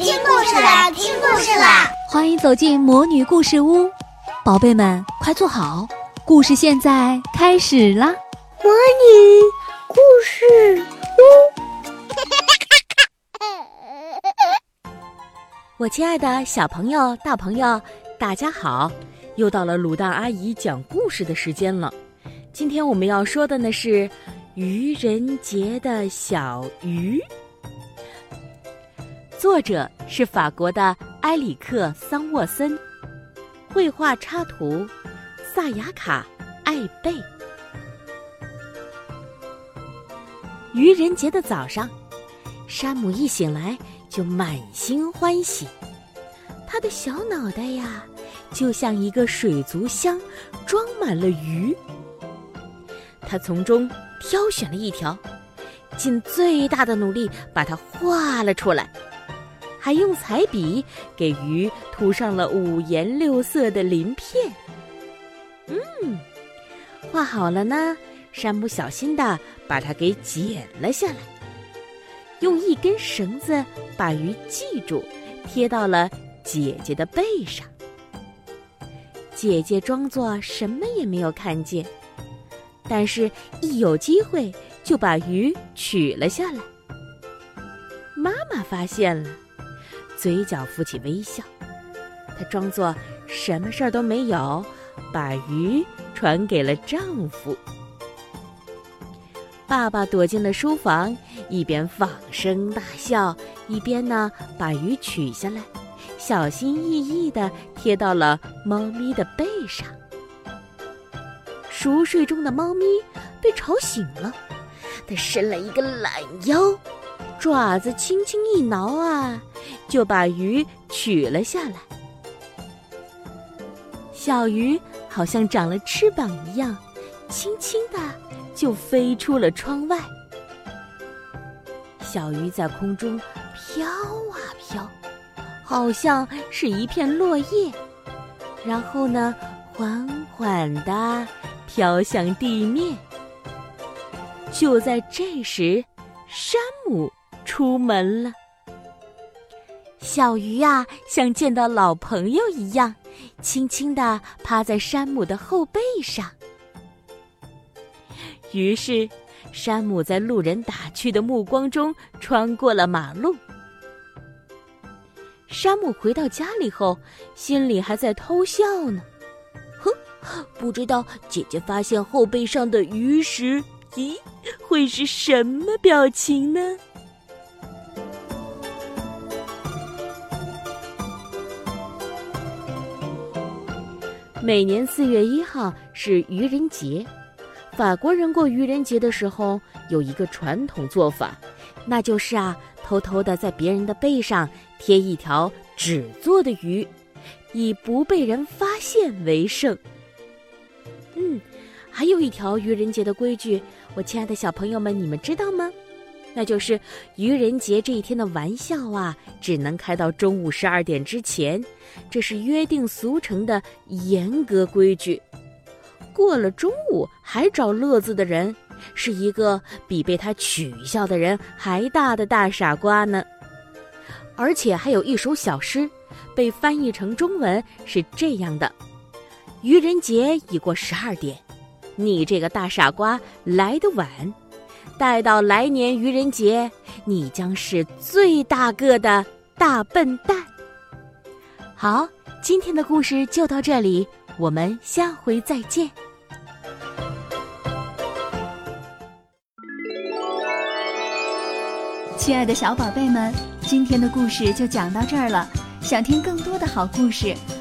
听故事啦，听故事啦！欢迎走进魔女故事屋，宝贝们快坐好，故事现在开始啦！魔女故事屋，我亲爱的小朋友、大朋友，大家好！又到了卤蛋阿姨讲故事的时间了。今天我们要说的呢是愚人节的小鱼。作者是法国的埃里克·桑沃森，绘画插图萨雅卡·艾贝。愚人节的早上，山姆一醒来就满心欢喜，他的小脑袋呀，就像一个水族箱，装满了鱼。他从中挑选了一条，尽最大的努力把它画了出来。还用彩笔给鱼涂上了五颜六色的鳞片。嗯，画好了呢。山姆小心的把它给剪了下来，用一根绳子把鱼系住，贴到了姐姐的背上。姐姐装作什么也没有看见，但是一有机会就把鱼取了下来。妈妈发现了。嘴角浮起微笑，她装作什么事儿都没有，把鱼传给了丈夫。爸爸躲进了书房，一边放声大笑，一边呢把鱼取下来，小心翼翼地贴到了猫咪的背上。熟睡中的猫咪被吵醒了，它伸了一个懒腰，爪子轻轻一挠啊。就把鱼取了下来。小鱼好像长了翅膀一样，轻轻的就飞出了窗外。小鱼在空中飘啊飘，好像是一片落叶，然后呢，缓缓的飘向地面。就在这时，山姆出门了。小鱼呀，像见到老朋友一样，轻轻地趴在山姆的后背上。于是，山姆在路人打趣的目光中穿过了马路。山姆回到家里后，心里还在偷笑呢。哼，不知道姐姐发现后背上的鱼时，咦，会是什么表情呢？每年四月一号是愚人节，法国人过愚人节的时候有一个传统做法，那就是啊，偷偷的在别人的背上贴一条纸做的鱼，以不被人发现为胜。嗯，还有一条愚人节的规矩，我亲爱的小朋友们，你们知道吗？那就是愚人节这一天的玩笑啊，只能开到中午十二点之前，这是约定俗成的严格规矩。过了中午还找乐子的人，是一个比被他取笑的人还大的大傻瓜呢。而且还有一首小诗，被翻译成中文是这样的：愚人节已过十二点，你这个大傻瓜来得晚。待到来年愚人节，你将是最大个的大笨蛋。好，今天的故事就到这里，我们下回再见。亲爱的小宝贝们，今天的故事就讲到这儿了。想听更多的好故事，